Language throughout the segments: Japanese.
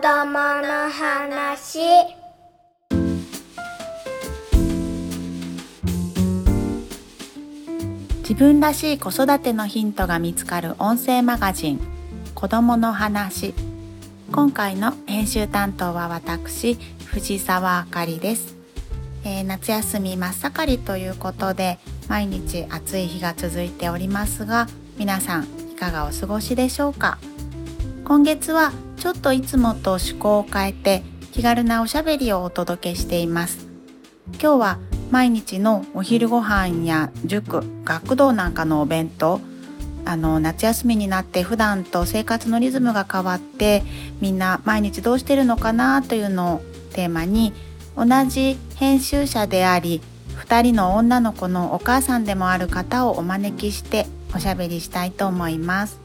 供の話。自分らしい子育てのヒントが見つかる音声マガジン子供の話。今回の編集担当は私藤沢あかりです、えー夏休み真っ盛りということで毎日暑い日が続いておりますが皆さんいかがお過ごしでしょうか？今月はちょっといつもと趣向を変えて気軽なおしゃべりをお届けしています。今日は毎日のお昼ご飯や塾学童なんかのお弁当あの夏休みになって普段と生活のリズムが変わってみんな毎日どうしてるのかなというのをテーマに同じ編集者であり2人の女の子のお母さんでもある方をお招きしておしゃべりしたいと思います。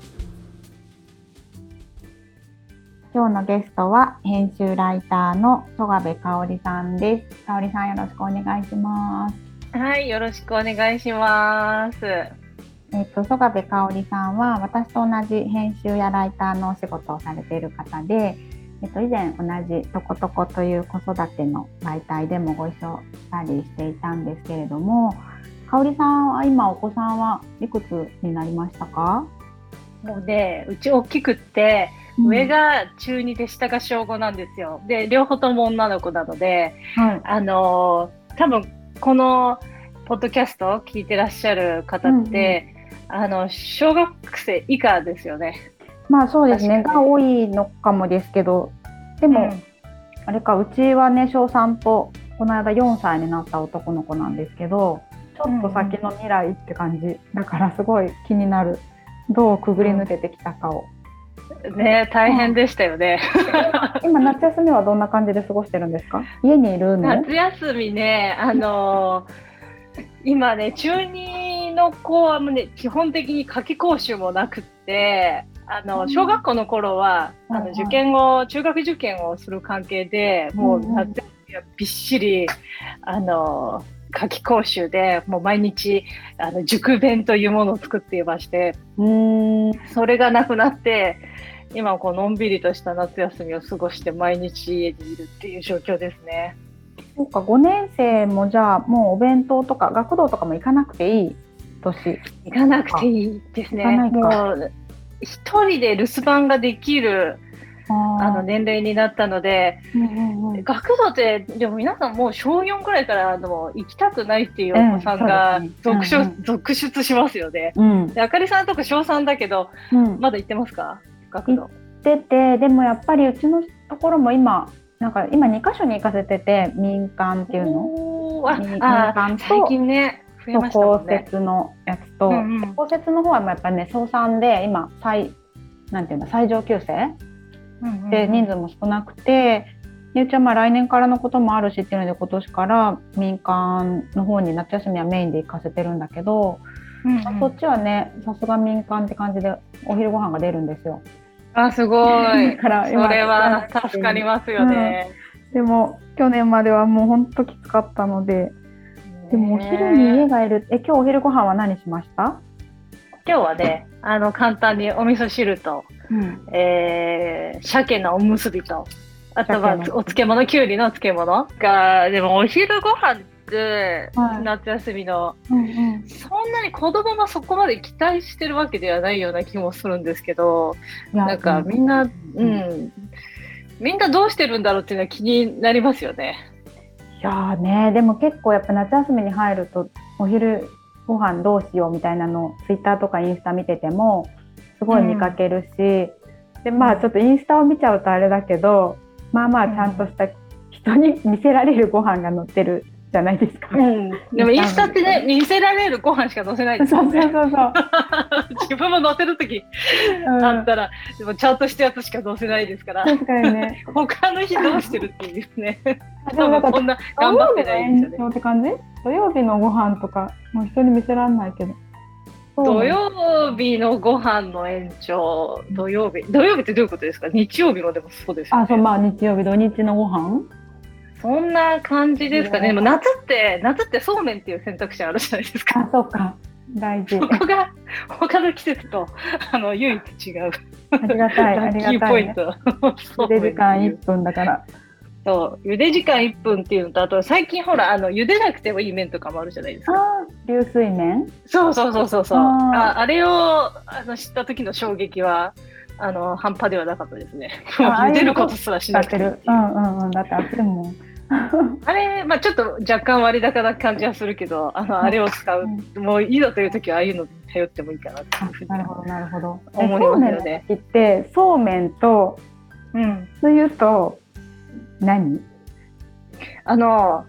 今日のゲストは編集ライターの戸部香織さんです。香織さんよろしくお願いします。はい、よろしくお願いします。えっと、曽我部香織さんは私と同じ編集やライターのお仕事をされている方で、えっと、以前同じ「とことこ」という子育ての媒体でもご一緒したりしていたんですけれども香織さんは今お子さんはいくつになりましたか、もうね、うち大きくって、上、が中2で下が小5なんですよ。で、両方とも女の子なので、はい、あのー多分このポッドキャストを聞いてらっしゃる方って、あの、小学生以下ですよね。まあそうですね。が多いのかもですけどでも、うん。あれかうちはね小3とこの間4歳になった男の子なんですけどちょっと先の未来って感じ、だからすごい気になる。どうくぐり抜けてきたかを、ね、大変でしたよね。今夏休みはどんな感じで過ごしてるんですか？家にいるの？夏休みね、あのー今ね、中2の子はもうね、基本的に夏期講習もなくって、あの、うん。小学校の頃は、あの、うんうん受験を、中学受験をする関係で、もううんうん夏休みはびっしり、あのー夏期講習で、もう毎日、あの、塾弁というものを作っていまして、うーんそれがなくなって、今はこうのんびりとした夏休みを過ごして毎日家にいるっていう状況ですね。そうか5年生もじゃあもうお弁当とか学童とかも行かなくていい年？行かなくていいですね。もう一人で留守番ができるああの年齢になったので、うんうんうん。学童ってでも皆さんもう小4ぐらいからあの行きたくないっていうお子さんがうん続うですね。続出しますよね。うん。であかりさんとか小3だけどうん。まだ行ってますか？学童。出てでもやっぱりうちのところも今なんか今2カ所に行かせてて民間っていうの？ああ間と最近ね増えましたも公んね。設のやつと、うんうん公設の方はやっぱりね小3で今最なんていうんだ最上級生で人数も少なくて、ゆうちゃんまあ来年からのこともあるしっていうので今年から民間の方に夏休みはメインで行かせてるんだけど、うんうんまあそっちはねさすが民間って感じでお昼ご飯が出るんですよ。あすごい。だ からそれは助かりますよね。でも去年まではもうほんときつかったのででもお昼に家がいるえ今日お昼ご飯は何しました、今日はね、あの簡単にお味噌汁と、うん、えー、鮭のおむすびと、あとはお漬物、きゅうりの漬物が、でもお昼ご飯って、はい。夏休みの、うんうん。そんなに子供もそこまで期待してるわけではないような気もするんですけど、なんかみんな、ううんん、みんなどうしてるんだろうっていうのは気になりますよね。いやーねでも結構やっぱ夏休みに入るとお昼ご飯どうしようみたいなのツイッターとかインスタ見ててもすごい見かけるし、でまあちょっとインスタを見ちゃうとあれだけどまあまあちゃんとした人に見せられるご飯が載ってるじゃないですか。うん、でもインスタってね、見せられるご飯しか載せないですそうよね。そうそうそう。自分も載せるときうんあったら、でもちゃんとしたやつしか載せないですから、確かにね。他の日どうしてるっていうね、多分こんな頑張ってないですよね。って感じ土曜日のご飯とかもう人に見せられないけど。土曜日のご飯の延長、土曜日、土曜日ってどういうことですか？日曜日もでもそうですよね。あ、そう、まあ日曜日、土日のご飯そんな感じですかね。でも夏って、夏ってそうめんっていう選択肢あるじゃないですか。あ、そうか。大事。ここが他の季節とあの唯一違うありがたい、ありキーポインがたいね。ト。茹で時間1分だから。そう、茹で時間1分っていうのと、あと最近ほら、あの茹でなくてもいい麺とかもあるじゃないですか。ああ、流水麺？そうそうそうそうそう。あーああれをあの知った時の衝撃は、あの半端ではなかったですね。あ 茹でることすらしなくてうんうんうん。だって熱いもん。あれ、まあちょっと若干割高な感じはするけど、あのあれを使う、もういざという時はああいうのに頼ってもいいかなっていうふうになるほど、なるほど。え思いますよね。時って、そうめんと、うん。つゆと、何？あの、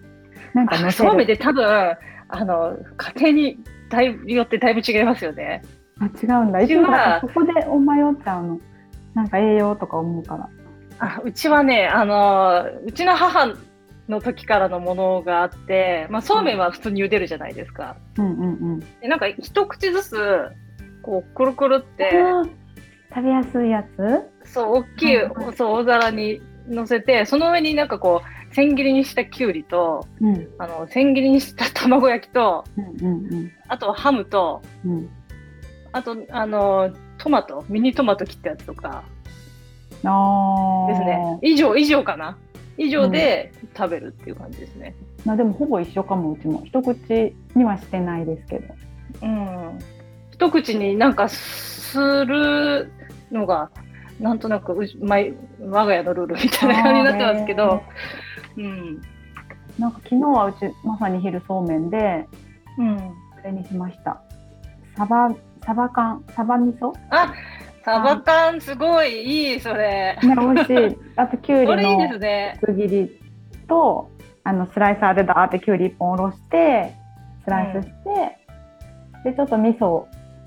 なんかそうめんる。で多分、あの、家庭にだいぶよってだいぶ違いますよね。あ、違うんだ。いつそこでお迷っちゃうの。なんか栄養とか思うから。あうちはね、あの、うちの母の時からのものがあって、まあ、そうめんは普通に茹でるじゃないですか。うんうんうん。でなんか一口ずつ、こう、くるくるって、食べやすいやつ？そう、大きい、はいはいそう、大皿に乗せて、その上になんかこう、千切りにしたきゅうりと、うんあの、千切りにした卵焼きと、うんうんあとはハムと、うんうん。あと、あの、トマト、ミニトマト切ったやつとかああ。ですね。以上、以上かな。以上で食べるっていう感じですね。まあでもほぼ一緒かもうちも一口にはしてないですけど。うん。一口になんかするのが、なんとなくうち、まい我が家のルールみたいな感じになってますけど、うん。なんか昨日はうちまさに昼そうめんでうん。これにしました。サバサバ缶サバ味噌？あ、サバ缶すごいいい、それ。ね美味しい。あときゅうりの。薄切りとあのスライサーでダーってきゅうり一本おろしてスライスして、でちょっと味噌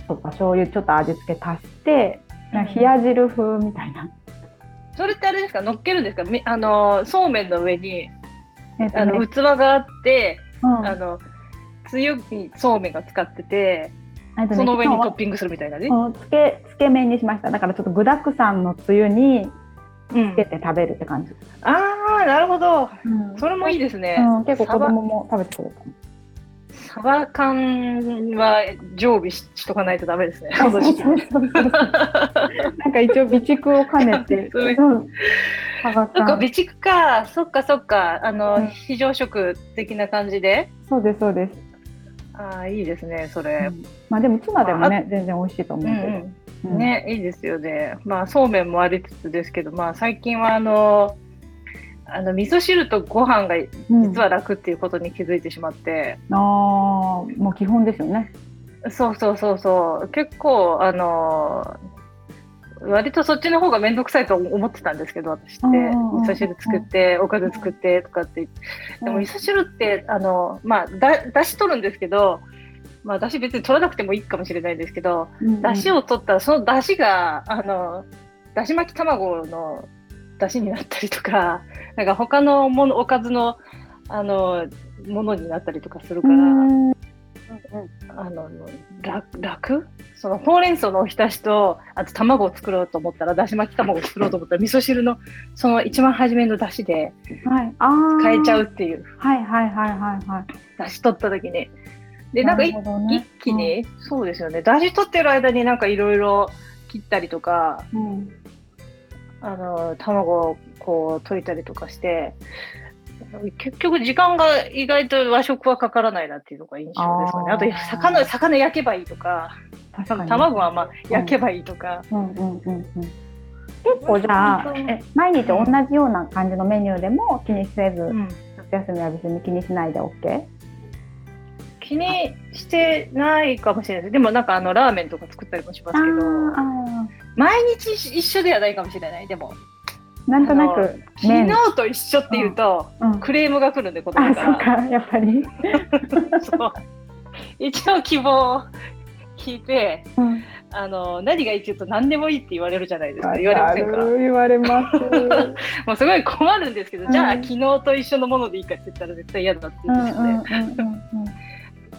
とか醤油ちょっと味付け足してなんか冷や汁風みたいな。それってあれですか？乗っけるんですか？みあの、そうめんの上に、えっとねあの、器があって、うんあの、つゆにそうめんが使ってて、えっとねその上にトッピングするみたいなね。うんつけつけ麺にしましただからちょっと具だくさんのつゆにうんつけて食べるって感じ、ああ、なるほど。うんそれもいいですね。うん、結構子供も食べてくれたサバ缶は常備ししとかないとダメですね。この時期そうそうそうそうなんか一応備蓄を兼ねて、サバ缶備蓄か。そっか、そっか。あの、うん非常食的な感じで。そうですそうです、ああ、いいですね、それ。まあでもツナでもね全然美味しいと思ううんけど、うん。うん。ね、いいですよね。まあ、そうめんもありつつですけど、まあ、最近はあの、あの味噌汁とご飯がうん実は楽っていうことに気づいてしまって、あーもう基本ですよね。そうそうそうそう、結構、あの、割とそっちの方が面倒くさいと思ってたんですけど、私って、うんうんうん味噌汁作って、おかず作ってとかって。言って、でもうん味噌汁って、あの、まあ、だ、だし取るんですけど、まあ、だし別に取らなくてもいいかもしれないんですけど、だしを取ったら、そのだしが、あの、だし巻き卵のだしになったりとか、なんか他のもの、おかずの、あの、ものになったりとかするから、うんあの、楽、楽？そのほうれん草のおひたしと、あと卵を作ろうと思ったら、だし巻き卵を作ろうと思ったら、味噌汁の、その一番初めのだしで変えちゃうっていう、はいはいはいはいはい。だし取った時に。で、なんかね。一気に、そうですよね、だし取ってる間になんかいろいろ切ったりとか、うん。あの卵をこう溶いたりとかして結局時間が意外と和食はかからないなっていうのが印象ですかね。あと魚魚焼けばいいとか卵はまあ焼けばいいとか、うんうんうんうん結構じゃあえ毎日同じような感じのメニューでも気にせず、うん。夏休みは別に気にしないで OK? 気にしてないかもしれないです。でもなんかあのラーメンとか作ったりもしますけど。あ毎日一緒ではないかもしれない。でもーなんとなく昨麺。日と一緒っていうと、うん、クレームが来るんで子供あそっからかやっぱり、そう。一応希望を聞いてうん、あの何がいいって言うと何でもいいって言われるじゃないですか。言われませんか。言われます。もうすごい困るんですけど、じゃあうん。昨日と一緒のものでいいかって言ったら絶対嫌だってうん言うんですよね。うんうん。うん。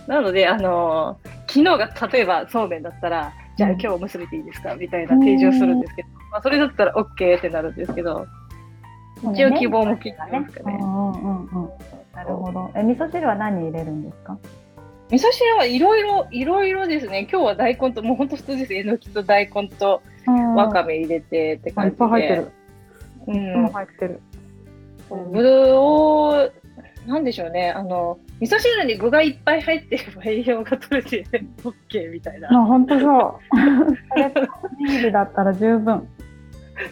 なのであの昨日が例えばそうめんだったら、じゃあ今日おむすびでいいですか？みたいな提示をするんですけど、まあそれだったら OK ってなるんですけど、うん一応希望も聞いてますかね。うんうんうんうんなるほどえ味噌汁は何入れるんですか？味噌汁はいろいろ、いろいろですね。今日は大根と、もう本当普通です。えのきと大根とわかめ入れてって感じで。いっぱい入ってる。うん。入ってる。ぶどう、なんでしょうね。あの、味噌汁に具がいっぱい入ってれば栄養が取れて OK みたいな。まあ、本当そう。ビールだったら十分。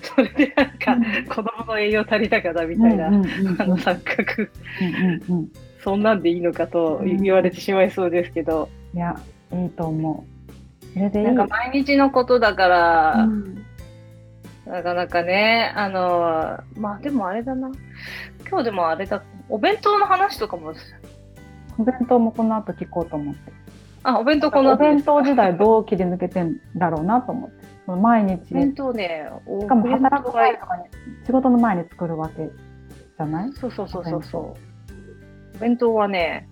それでなんか、子供の栄養足りたかなみたいな、あの錯覚、そんなんでいいのかと言われてしまいそうですけど。いや、いいと思う。それでなんか毎日のことだから、うん、なかなかね、あの、まあでもあれだな。今日でもあれだ、お弁当の話とかも。お弁当もこの後聞こうと思って。あ、お弁当この後。お弁当時代どう切り抜けてんだろうなと思って。毎日。弁当ね、しかも働く前とかに、仕事の前に作るわけじゃない？そうそうそうそうそう。お弁当はね、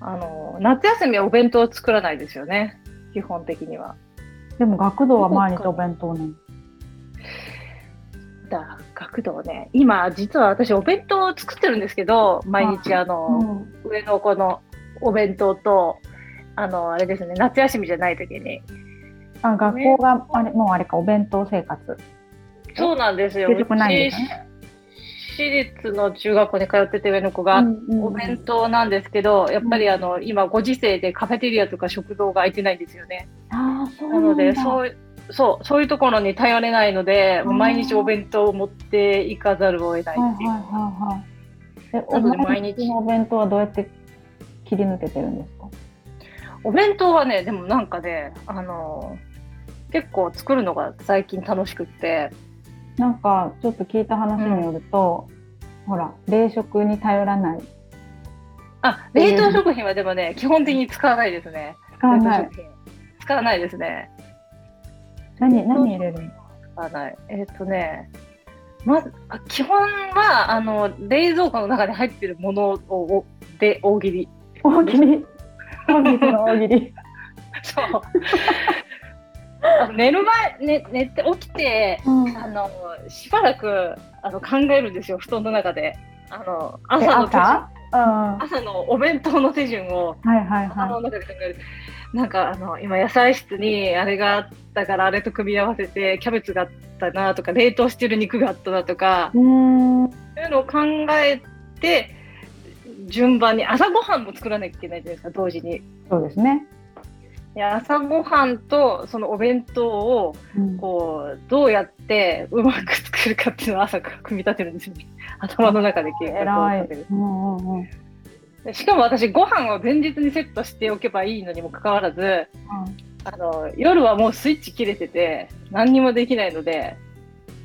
あの、夏休みはお弁当を作らないですよね。基本的には。でも学童は毎日お弁当ね。だ学童ね。今実は私お弁当を作ってるんですけど毎日あの、うん、上の子のお弁当とあのあれですね夏休みじゃない時に。あ学校があれもうあれかお弁当生活。そうなんですよ。私私立の中学校に通ってて上の子がお弁当なんですけど、やっぱりあの今ご時世でカフェテリアとか食堂が空いてないんですよね。あそうなのでそうそうそういうところに頼れないので、毎日お弁当を持っていかざるを得ないっていう。はいはいはいはい、毎日のお弁当はどうやって切り抜けてるんですか？お弁当はねでもなんかねあの結構作るのが最近楽しくって。なんかちょっと聞いた話によると、うん、ほら冷食に頼らない。あ冷凍食品はでもね基本的に使わないですね。使わない。使わないですね何何入れるの？使わない。えっ、ー、とねまず基本はあの冷蔵庫の中に入ってるものをで大喜利。大喜利？大喜利の大喜利。そう。寝る前、ね、寝て起きて、うん、あのしばらくあの考えるんですよ布団の中で。あの朝の朝,、うん、朝のお弁当の手順を、はいはいはい、頭の中で考えるなんかあの今野菜室にあれがあったからあれと組み合わせてキャベツがあったなとか冷凍してる肉があったなとかそういうのを考えて順番に朝ごはんも作らなきゃいけないじゃないですか同時に。そうですね。朝ごはんとそのお弁当をこう、どうやってうまく作るかっていうのを朝から組み立てるんですよね。頭の中で計画を立てる。うんうんうんしかも私ご飯を前日にセットしておけばいいのにもかかわらず、うん、あの夜はもうスイッチ切れてて何にもできないので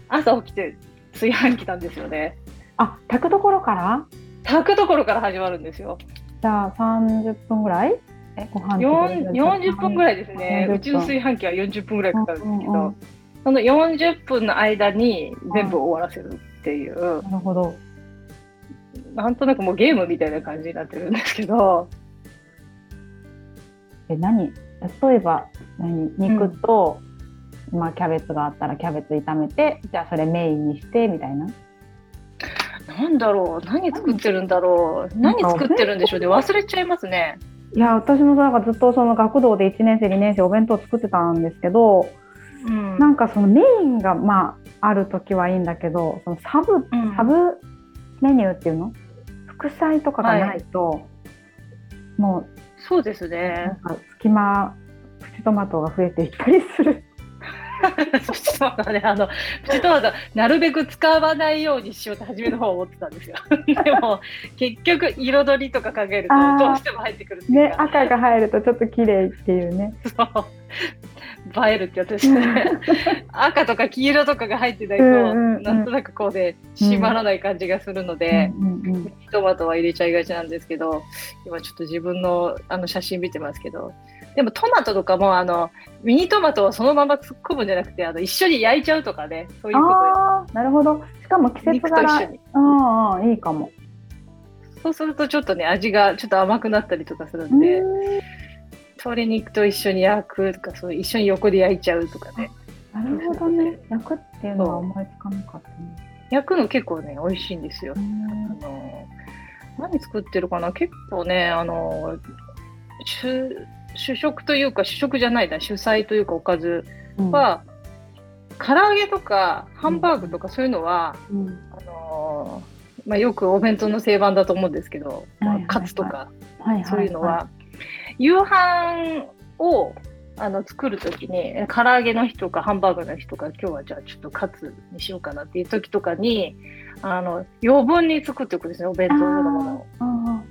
朝起きて炊飯器なんですよね。あ炊くところから？炊くところから始まるんですよ。じゃあ30分ぐらい？ご飯40分ぐらいですね。うちの炊飯器は40分ぐらいかかるんですけど、うんうん、その40分の間に全部終わらせるっていう、なるほどなんとなくもうゲームみたいな感じになってるんですけど。え、何？例えば何？肉と、うん、まあ、キャベツがあったらキャベツ炒めてじゃあそれメインにしてみたいな？なんだろう。何作ってるんだろう。何？作ってるんでしょうね。忘れちゃいますね。いや私もなんかずっとその学童で1年生2年生お弁当作ってたんですけど、うん、なんかそのメインがまあある時はいいんだけどそのサブ、うん、サブメニューっていうの？副菜とかがないと、はい、もうそうですね隙間プチトマトが増えていったりする。プチトマトね、あの、プチトマト、なるべく使わないようにしようって初めの方思ってたんですよ。でも、結局、彩りとか考えると、どうしても入ってくるね、赤が入るとちょっと綺麗っていうね。そう。映えるってやつですね。赤とか黄色とかが入ってないと、うなんとなくこうで締まらない感じがするので、トマトは入れちゃいがちなんですけど今ちょっと自分のあの写真見てますけど。でもトマトとかもあのミニトマトをそのまま突っ込むんじゃなくてあの一緒に焼いちゃうとかねそういうことなるほど。しかも季節柄。ああいいかも。そうするとちょっとね味がちょっと甘くなったりとかするんで。鶏肉と一緒に焼くとかそう一緒に横で焼いちゃうとかね。なるほどね。焼くっていうのは思いつかなかったね焼くの結構ね美味しいんですよ。あの何作ってるかな？結構ねあの主主食というか主食じゃないな主菜というかおかずは、うん、唐揚げとかハンバーグとかそういうのは、うん、あのー、まあ、よくお弁当の定番だと思うんですけど、まあ、カツとか、そういうのは、夕飯をあの作るときに唐揚げの日とかハンバーグの日とか今日はじゃあちょっとカツにしようかなっていう時とかにあの余分に作っておくんですねお弁当のものを。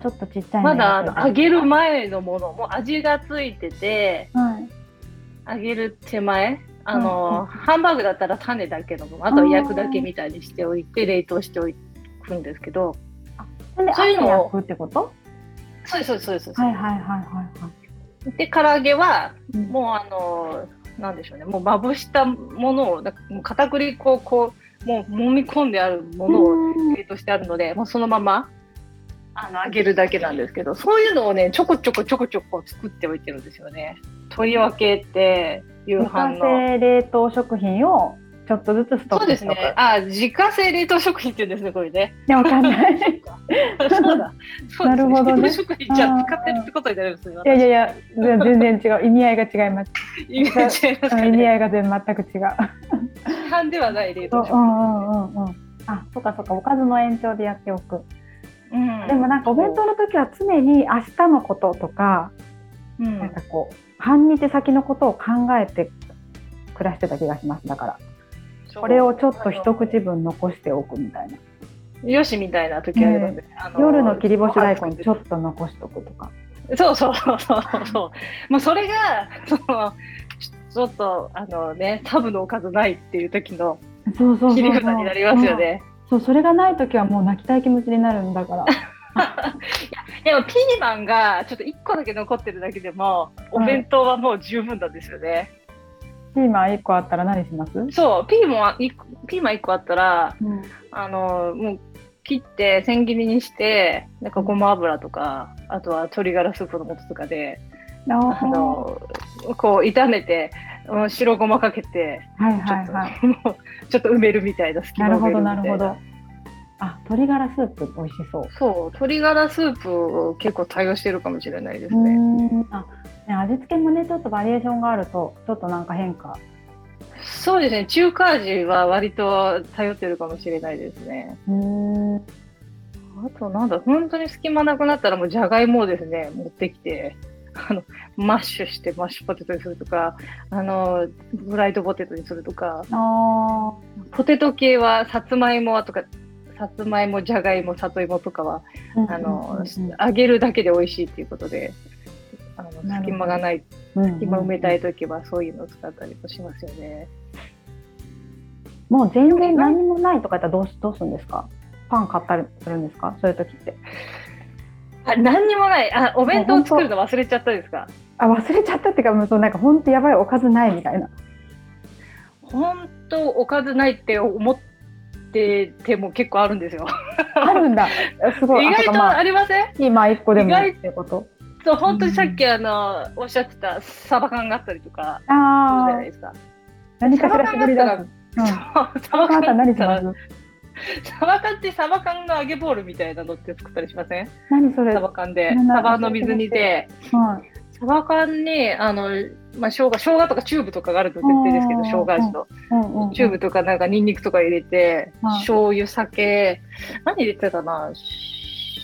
ちょっとちっちゃいまだあの揚げる前のものも味がついてて、はい、揚げる手前あの、うん、ハンバーグだったら種だけのものあとは焼くだけみたいにしておいて冷凍しておくんですけど。そういうのを焼くってこと？そうですそうですそうです。はいはいはいはいはい。で唐揚げはもうあの、うん、なんでしょうねもうまぶしたものを片栗粉をこうもう揉み込んであるものを冷凍してあるので、うん、もうそのままあの揚げるだけなんですけどそういうのをねちょこちょこちょこちょこ作っておいてるんですよね。とりわけって夕飯の。冷凍食品をちょっとずつストックそうですね。あ、自家製冷凍食品って言うんですね、これね。いや、わかんない。そうだ。なるほどね。食品じゃ使ってるってことになるんですよ。いやいやいや、全然違う。意味合いが違います。意味合い違います、ね、意味合いが全全く違う。市販ではない冷凍食品。うんうんうんうん。あ、そうかそうか。おかずの延長でやっておく。うん、でもなんかお弁当の時は常に明日のこととか、うん、なんかこう半日先のことを考えて暮らしてた気がしますだから。これをちょっと一口分残しておくみたいな。よしみたいな時あるので、あの夜の切り干し大根ちょっと残しとくとか。そうそうそうそうそう。もうそれがそのちょっとあのねタブのおかずないっていう時の切り札になりますよね。そうそれがない時はもう泣きたい気持ちになるんだから。いやでもピーマンがちょっと1個だけ残ってるだけでもお弁当はもう十分なんですよね。ピーマン1個あったら何します？そうピーマンピーマン1個あったら、うん、あのもう切って千切りにしてなんかごま油とかあとは鶏ガラスープの素とかであのこう炒めて白ごまかけて、はいはいはい、ちょっと埋めるみたいな隙間な。るほどなるほど。あ鶏ガラスープ美味しそう。そう鶏ガラスープ結構対応してるかもしれないですね。あね、味付けもねちょっとバリエーションがあるとちょっとなんか変化。そうですね。中華味は割と頼ってるかもしれないですね。うんあとなんだ本当に隙間なくなったらもうじゃがいもをですね持ってきてあのマッシュしてマッシュポテトにするとかあのフライドポテトにするとか。ポテト系はさつまいもとかさつまいもじゃがいも里芋とかは、あの揚げるだけで美味しいっていうことで隙間がない、隙間埋めたい時はそういうのを使ったりもしますよね。もう全然何もないとかったらどうどうするんですか？パン買ったりするんですか？そういう時って。あ何にもないあお弁当作るの忘れちゃったですか？あ忘れちゃったっていうかもうそうなんか本当やばいおかずないみたいな。本当おかずないって思ってても結構あるんですよ。あるんだ。すごい。意外とありません？今一個でもってこと？そう本当にさっき、あのおっしゃってたサバ缶があったりとかじゃないですか。何かしら絞り出す。うん、サバ缶サバ缶ってサバ缶の揚げボールみたいなのって作ったりしません？何それ？サバ缶で。サバの水煮で、はい、サバ缶にあの、まあ、生姜生姜とかチューブとかがあると絶対ですけど生姜味の、うんうん、チューブとかなんかニンニクとか入れて、うん、醤油酒。何入れてたかな？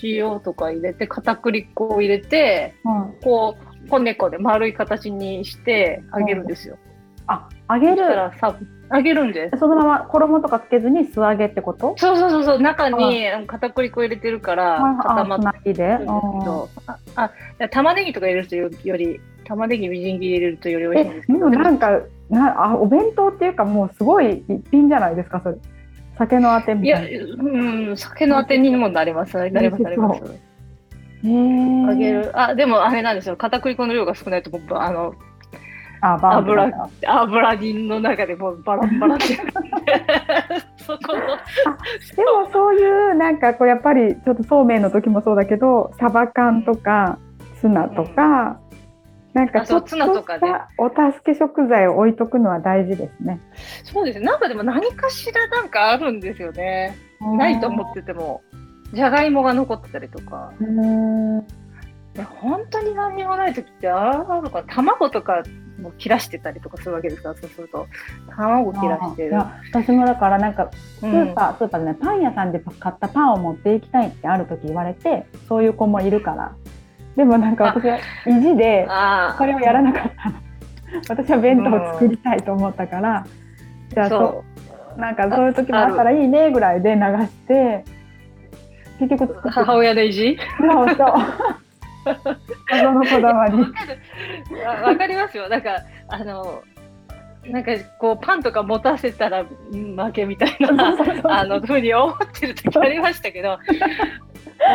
塩とか入れて片栗粉を入れて、うん、こうこねこで丸い形にして揚げるんですよ。うん、あ揚げる。さ揚げるんです。そのまま衣とかつけずに素揚げってこと？そうそうそうそう中に片栗粉入れてるから固まってるんですけどああ玉ねぎとか入れるとより玉ねぎみじん切り入れるとより美味しいんですけど。なんかなあお弁当っていうかもうすごい一品じゃないですかそれ酒のあてみたいな。いや、うん、酒のあてにもなります。なります、なります。あげる。あ、でもあれなんですよ。片栗粉の量が少ないと、あの、あ油油煮の中でもバラバラって そこのでもそういうなんかこうやっぱりちょっとそうめんの時もそうだけどサバ缶とかツナとか、なんかちょっとしたお助け食材を置いとくのは大事ですね。そうですね。なんかでも何かしらなんかあるんですよね。ないと思ってても、じゃがいもが残ってたりとか。や本当に何にもない時ってああるか。卵とかも切らしてたりとかするわけですからそうすると。卵切らしてる。私もだからなんかスーパー、うん、スーパーでねパン屋さんで買ったパンを持っていきたいってある時言われてそういう子もいるからでもなんか私は意地でそれをやらなかったの。私は弁当を作りたいと思ったから、うん、じゃあそう。なんかそういう時もあったらいいねぐらいで流して結局作って母親の意地？そうそう。謎のこだわり。わかりますよ。なんか、あの、なんかこうパンとか持たせたら負けみたいなあのふうに思ってる時ありましたけど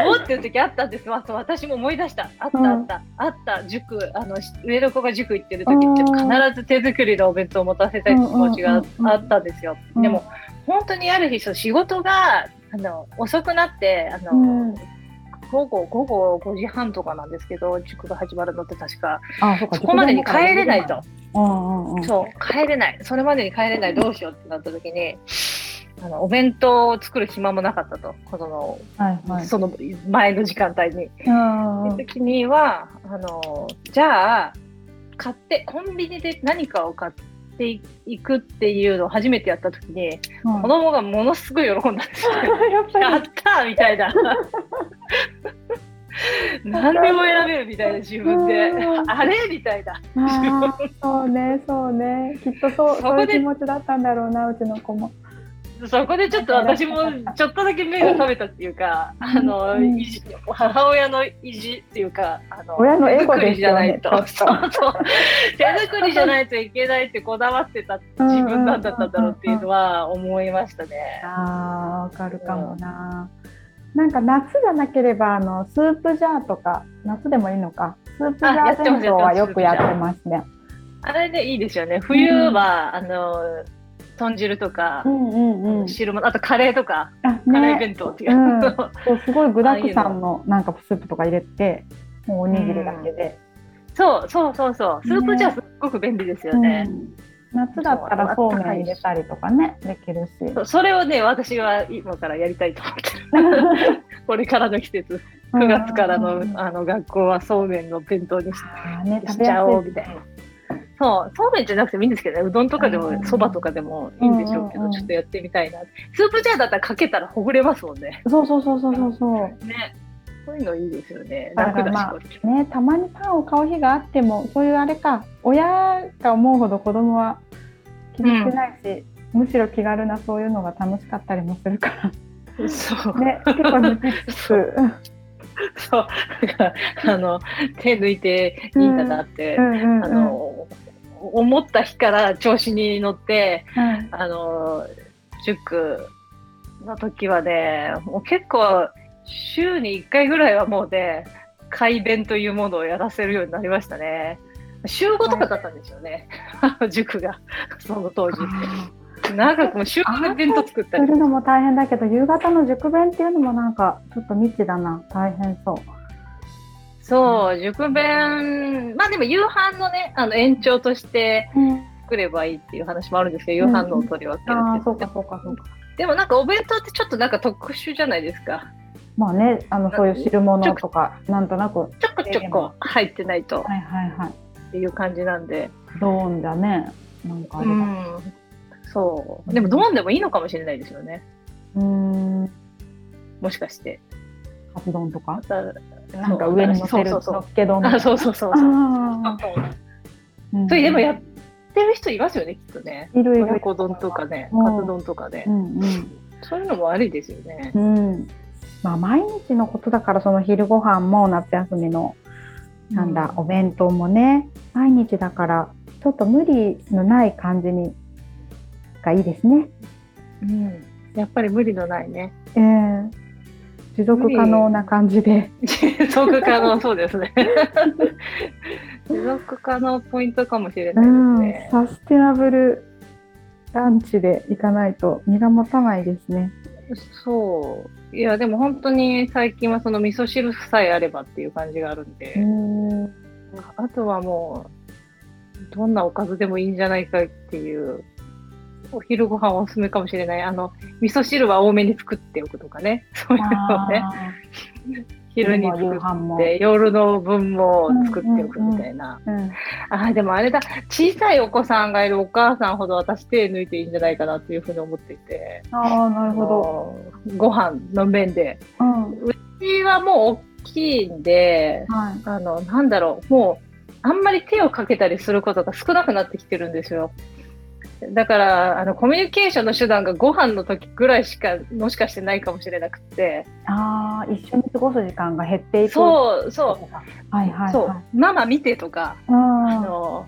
思ってる時あったんです、まあ、私も思い出した。あったあった、うん、あった。塾あの上の子が塾行ってる時必ず手作りのお弁当を持たせたい気持ちがあったんですよ、でも本当にある日仕事があの遅くなってあの、うん。午後、午後5時半とかなんですけど、塾が始まるのって確か、あそそこまでに帰れないと。そう、帰れない。それまでに帰れない、どうしようってなった時に、あのお弁当を作る暇もなかったと、その,、はいはい、その前の時間帯に。そ時にはあの、じゃあ、買って、コンビニで何かを買って、ていくっていうのを初めてやった時に、うん、子供がものすごい喜んだんですよ。やったみたいな。何でも選べるみたいな自分で、あれみたいな。そうねそうねきっとそうそういう気持ちだったんだろうなうちの子も。そこでちょっと私もちょっとだけ目が覚めたっていうか、あの、意地母親の意地っていうか、あの親のエゴですよね。手作りじゃないといけないってこだわってた自分なんだったんだろうっていうのは思いましたね。ああ、わかるかもな。なんか夏がなければあのスープジャーとか夏でもいいのかスープジャー弁当はよくやってますね。あれでいいですよね。冬は、あの豚汁とか、うんうんうん、汁物あとカレーとか、ね、カレー弁当っていう、うん、そうすごい具だくさんのなんかスープとか入れてもうおにぎりだけで、うん、そうそうそうそう。スープじゃすっごく便利ですよね、夏だったらそうめん入れたりとかねできるし。それをね私は今からやりたいと思ってる。これからの季節。9月からの,、あの学校はそうめんの弁当にし,、ね、しちゃおうみたいな。そう、そうめんじゃなくてもいいんですけどね、うどんとかでも、そばとかでもいいんでしょうけど、ちょっとやってみたいな。スープジャーだったらかけたらほぐれますもんね。そうそうそうそうそう。ね。そういうのいいですよね。楽だし、まあ、ね、たまにパンを買う日があっても、そういうあれか、親が思うほど子供は気にしてないし、うん、むしろ気軽なそういうのが楽しかったりもするから。そう。ね、結構抜きつつ。そう、あの手抜いていいんだなって、あの思った日から調子に乗って、うん、あの塾の時はねもう結構週に1回ぐらいはもうね改弁というものをやらせるようになりましたね。週5とかだったんですよね、はい、塾がその当時。長くも週5弁当作ったりするのも大変だけど夕方の塾弁っていうのもなんかちょっと未知だな大変そう。そう、塾弁、まあでも夕飯のね、あの延長として作ればいいっていう話もあるんですけど、夕飯のを取り分けるって、そうかそうかそうか。でもなんかお弁当ってちょっとなんか特殊じゃないですか。まあね、あのそういう汁物とか、なんとなく。ちょこちょこ入ってないと。はいはいはい。っていう感じなんで。ドーンだね。なんかあれうん。そう。でもドーンでもいいのかもしれないですよね。うん。もしかして。カツ丼とか？なんか上に乗せるのっけ丼そうそうそうそう。それでもやってる人いますよね、きっとね。いるいる。子丼とかね、カツ丼とかね。そういうのもありですよね。うん。まあ、毎日のことだから、その昼ご飯も夏休みの、なんだ、お弁当もね、毎日だから、ちょっと無理のない感じに、がいいですね。うん。やっぱり無理のないね。ええー持続可能な感じで。持続可能、そうですね。持続可能ポイントかもしれないですね。サステナブルランチで行かないと身が持たないですね。そう。いや、でも本当に最近はその味噌汁さえあればっていう感じがあるんで、んあとはもう、どんなおかずでもいいんじゃないかっていうお昼ご飯おすすめかもしれない。あの、味噌汁は多めに作っておくとかね。そういうのをね。昼に作って夜の分も作っておくみたいな、うん。うん。うん、あでもあれだ。小さいお子さんがいるお母さんほど私手抜いていいんじゃないかなっていうふうに思っていて。あなるほど。ご飯の面で、うん、うちはもう大きいんで、はい、あのなんだろう。もうあんまり手をかけたりすることが少なくなってきてるんですよ。だから、あの、コミュニケーションの手段がご飯の時ぐらいしか、もしかしてないかもしれなくて。ああ、一緒に過ごす時間が減っていく。そう、そう。はいはい、はい、そう。ママ見てとか、あの、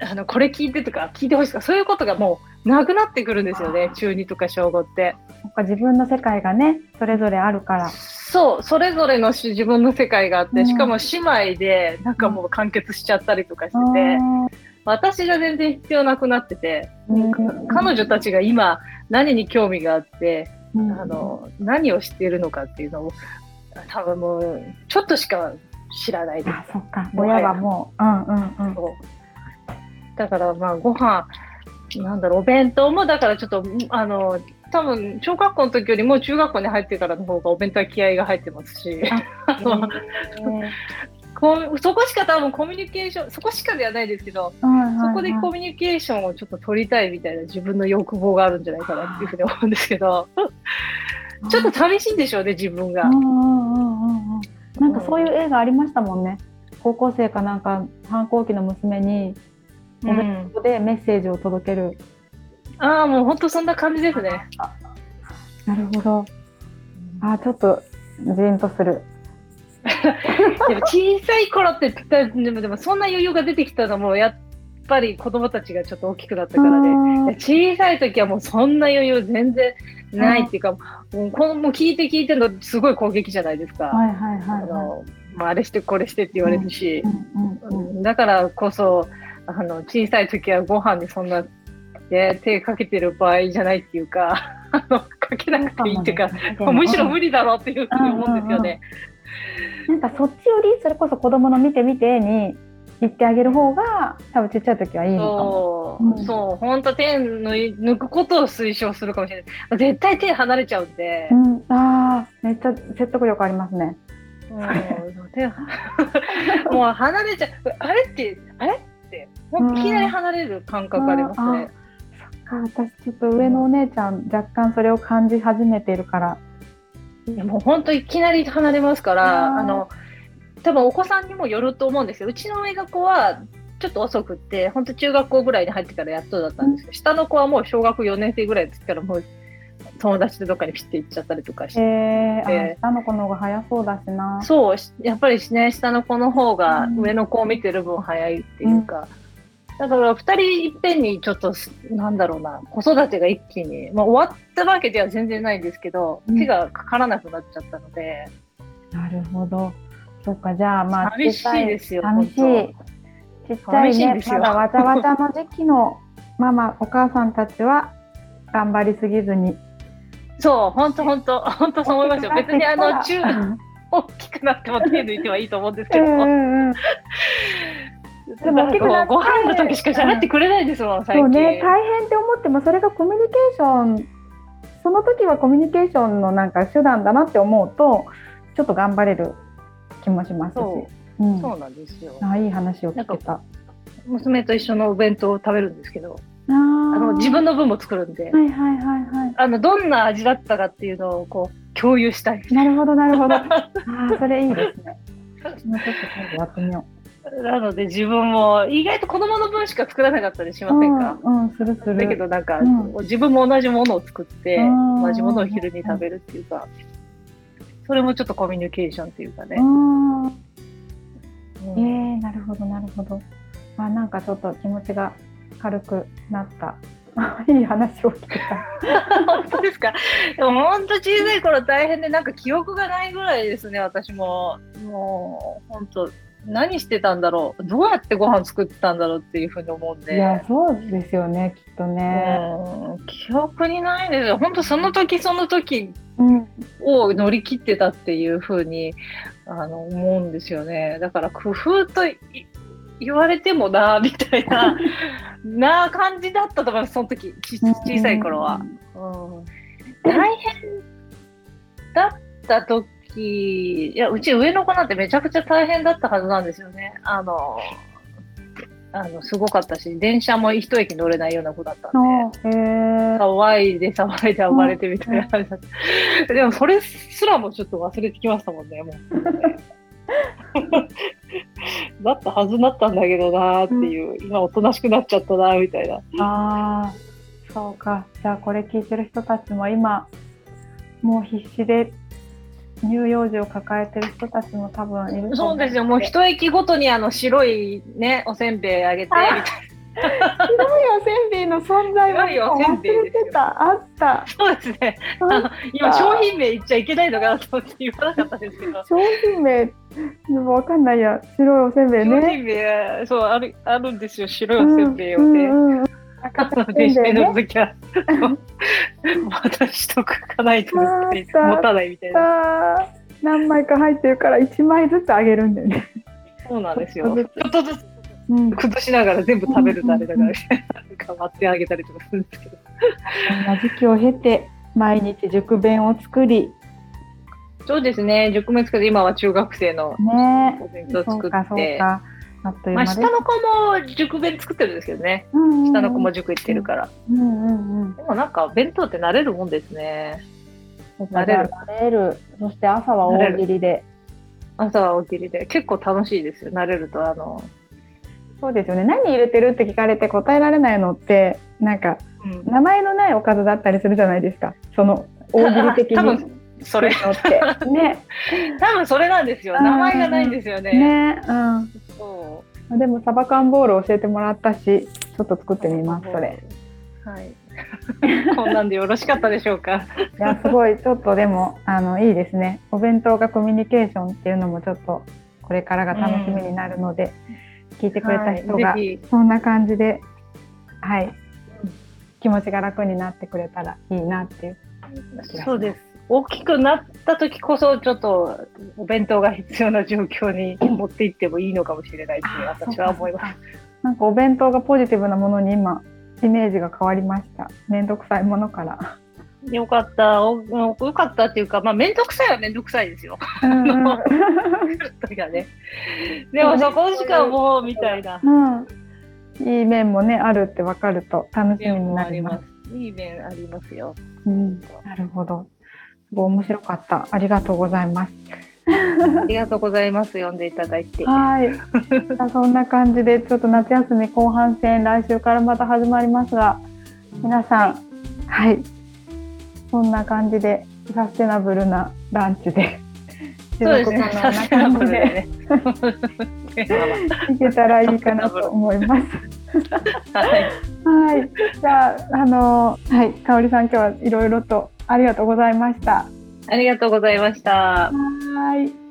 あの、これ聞いてとか、聞いてほしいとか、そう。いう。ことがもう。なくなってくるんですよね、中2とか小5って。やっぱ自分の世界がね、それぞれあるから。そう、それぞれの自分の世界があって、しかも姉妹で、なんかもう。完結しちゃったりとかしてて、私が全然必要なくなってて、うん、彼女たちが今何に興味があって、うん、あの何を知っているのかっていうのを多分もうちょっとしか知らない。です。あそっか。親はもう、うんうんうん、だからまあご飯なんだろうお弁当もだからちょっとあの多分小学校の時よりも中学校に入ってからの方がお弁当は気合が入ってますし、こそこしか多分コミュニケーションそこしかではないですけど、はいはいはい、そこでコミュニケーションをちょっと取りたいみたいな自分の欲望があるんじゃないかなっていうふうに思うんですけどちょっと寂しいんでしょうね自分が。なんかそういう映画ありましたもんね。高校生かなんか反抗期の娘にお弁当でメッセージを届ける。うん、ああもう本当そんな感じですね。なるほど。あちょっとジーンとする。でも小さい頃ってでもでもそんな余裕が出てきたのもやっぱり子供たちがちょっと大きくなったからで、小さい時はもうそんな余裕全然ないっていうか、もうこのもう聞いて聞いてるのすごい攻撃じゃないですか。はいはいはい、はい、あのまあ、あれしてこれしてって言われるし、だからこそあの小さい時はご飯にそんな、ね、手かけてる場合じゃないっていうか。あ のかけなくていいっていうか、むしろ無理だろうっていうふうに思うんですよね。なんかそっちよりそれこそ子供の見て見てに言ってあげる方が多分ちっちゃい時はいいのかも。そう、うん、そう本当手抜くことを推奨するかもしれない。絶対手離れちゃうんで。うん、ああ、めっちゃ説得力ありますね。うん、もう離れちゃう。あれってあれってもういきなり離れる感覚ありますね。うん、私ちょっと上のお姉ちゃん若干それを感じ始めているから。もう本当いきなり離れますから、あの、多分お子さんにもよると思うんですよ。うちの上の子はちょっと遅くって、本当中学校ぐらいに入ってからやっとだったんですけど、下の子はもう小学4年生ぐらいですから、もう友達とどっかにピッて行っちゃったりとかして。えー、下の子の方が早そうだしな。そう、やっぱりね、下の子の方が上の子を見てる分早いっていうか、うんだから2人いっぺんにちょっとなんだろうな子育てが一気に、まあ、終わったわけでは全然ないんですけど、うん、手がかからなくなっちゃったので。なるほど。そうかじゃあまあ寂しいですよ。寂しい。ちっちゃいねまだわちゃわちゃの時期の ママお母さんたちは頑張りすぎずに。そう本当本当本当そう思いますよ。別にあの中大きくなっても手抜いてはいいと思うんですけど。うんうんでも大きくなってご飯の時しか喋ってくれないですもん、最近。そうね、大変って思ってもそれがコミュニケーションその時はコミュニケーションのなんか手段だなって思うとちょっと頑張れる気もしますし。そう,、ん、そうなんですよ。あいい話を聞けた。娘と一緒のお弁当を食べるんですけど。あの自分の分も作るんで、はいはいはいはい、あのどんな味だったかっていうのをこう共有したい。なるほどなるほど。あそれいいですね。ちょっとやってみよう。なので自分も意外と子供の分しか作らなかったりしませんか、うん、うん、するするだけどなんか、うん、自分も同じものを作って同じものを昼に食べるっていうか、それもちょっとコミュニケーションっていうかね。うんえー、なるほどなるほど。まあなんかちょっと気持ちが軽くなった。いい話を聞けた。本当ですか？でも本当小さい頃大変でなんか記憶がないぐらいですね。私ももう本当何してたんだろう？どうやってご飯作ってたんだろうっていうふうに思うんで。いやそうですよねきっとね。記憶にないですよ。本当その時その時を乗り切ってたっていうふうにあの思うんですよね。だから工夫と言われてもなみたいな な感じだったと思いますその時。小さい頃は、うん、大変だった時期、いや、うち上の子なんてめちゃくちゃ大変だったはずなんですよね。あの、あのすごかったし、電車も一駅乗れないような子だったんで、騒いで騒いで暴れてみたいな感じだった。でもそれすらもちょっと忘れてきましたもんね、もう。だったはずだったんだけどなっていう、うん、今おとなしくなっちゃったなみたいな。ああ、そうか。じゃあこれ聞いてる人たちも今、もう必死で乳幼児を抱えてる人たちも多分いるそうですよ、もう一駅ごとにあの白いね、おせんべいあげてみたいな。白いおせんべいの存在は忘れてた。あった。そうですね。あの今商品名言っちゃいけないのかなと思って言わなかったですけど。商品名でもわかんないや。白いおせんべいね。商品名そうあるあるんですよ。白いおせんべいをね。うんうんうん電車に乗るときは、渡しとくかないと持たないみたいな。何枚か入ってるから1枚ずつあげるんだよね。そうなんですよ。ちょっとずつ崩しながら全部食べるとあれだから、なん割ってあげたりとかするんですけど。そんな時期を経て、毎日熟弁を作り、そうですね、熟弁作って、今は中学生のお弁当作って。まあ、下の子も塾弁作ってるんですけどね、うんうん。うん、下の子も塾行ってるから、うんうんうん、でもなんか弁当って慣れるもんですね。慣れる。慣れる。そして朝は大喜利で。朝は大喜利で。結構楽しいですよ慣れるとあの。そうですよね。何入れてるって聞かれて答えられないのってなんか、うん、名前のないおかずだったりするじゃないですか。その大喜利的に。多分それ。ね、多分それなんですよ。名前がないんですよね。ね、うん。そう。でもサバ缶ボール教えてもらったし、ちょっと作ってみます。それ。はい。こんなんでよろしかったでしょうか？いや、すごい、ちょっとでも、あの、いいですね。お弁当がコミュニケーションっていうのも、ちょっと。これからが楽しみになるので。うん、聞いてくれた人が、そんな感じで。はい。気持ちが楽になってくれたらいいなっていう。そうです。大きくなった時こそちょっとお弁当が必要な状況に持っていってもいいのかもしれないって私は思います。なんかお弁当がポジティブなものに今イメージが変わりました。めんどくさいものから。よかった。およかったっていうか、まあ、めんどくさいはめんどくさいですよ。うん、ね、でもそこしかもうみたいな、うん。いい面もね、あるって分かると楽しみになります。いい面ありますよ。うん、なるほど。ご面白かった。ありがとうございます。ありがとうございます。読んでいただいて。はい。そんな感じで、ちょっと夏休み後半戦、来週からまた始まりますが。皆さん、はい。そんな感じで、サステナブルなランチで。そうですね。サステナブルで、ね。いけたらいいかなと思います。はい。はい。じゃあ、あの、はい、かおりさん、今日はいろいろとありがとうございました。ありがとうございました。はい。